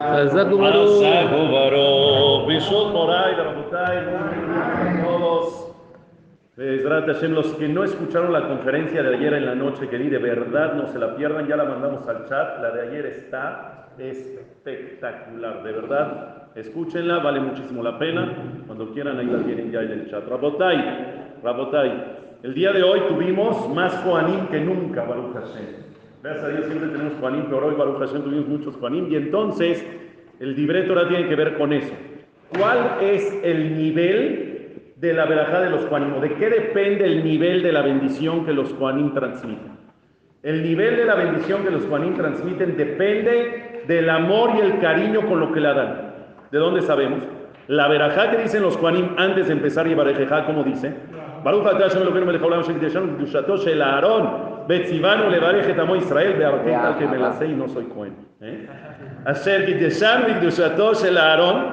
Hazak Ubaró. Bishot Moray, Ramutay, todos. Eh, Bezrat Hashem, los que no escucharon la conferencia de ayer en la noche que di, de verdad no se la pierdan, ya la mandamos al chat. La de ayer está espectacular, de verdad. Escúchenla, vale muchísimo la pena. Cuando quieran, ahí la tienen ya en el chat. Rabotay, Rabotay. El día de hoy tuvimos más Joanim que nunca, Baruch Hashem. Gracias a Dios siempre tenemos Juanín, pero hoy Baruch Hashem tuvimos muchos Juanín. Y entonces, el libreto ahora tiene que ver con eso. ¿Cuál es el nivel de la verajá de los Juanim? ¿De qué depende el nivel de la bendición que los Juanim transmiten? El nivel de la bendición que los Juanim transmiten depende del amor y el cariño con lo que la dan. ¿De dónde sabemos? La verajá que dicen los Juanim antes de empezar y como dice? Baruch Hashem haolam asher kiddushanu kedushato shel Aarón betzivanu levarej et amo Israel be'arquén tal que me la sé y no soy Cohen. ¿eh? Asher kiddushanu kedushato shel Aarón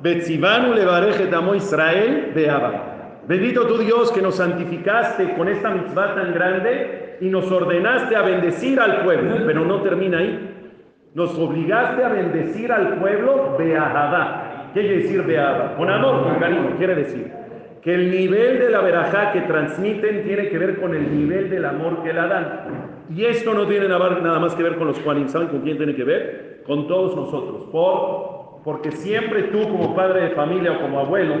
betzivanu levarej et amo Israel be'aba. Bendito tu Dios que nos santificaste con esta mitzvah tan grande y nos ordenaste a bendecir al pueblo, pero no termina ahí. Nos obligaste a bendecir al pueblo be'ahavá. ¿Qué quiere decir be'ahavá? Con amor, con cariño, quiere decir que el nivel de la verajá que transmiten tiene que ver con el nivel del amor que la dan. Y esto no tiene nada más que ver con los Juanim. ¿Saben con quién tiene que ver? Con todos nosotros. Por, porque siempre tú como padre de familia o como abuelo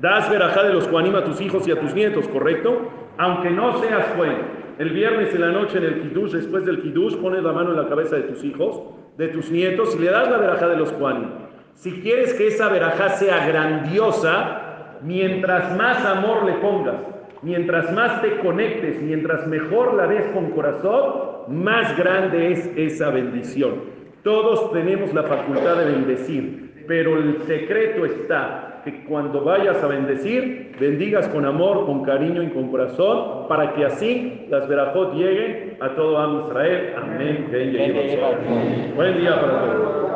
das verajá de los Juanim a tus hijos y a tus nietos, ¿correcto? Aunque no seas bueno. El viernes en la noche en el Kiddush, después del Kiddush, pones la mano en la cabeza de tus hijos, de tus nietos y le das la verajá de los Juanim. Si quieres que esa verajá sea grandiosa, mientras más amor le pongas, mientras más te conectes, mientras mejor la des con corazón, más grande es esa bendición. Todos tenemos la facultad de bendecir, pero el secreto está que cuando vayas a bendecir, bendigas con amor, con cariño y con corazón, para que así las verajot lleguen a todo Am Israel. Amén. Buen día para todos.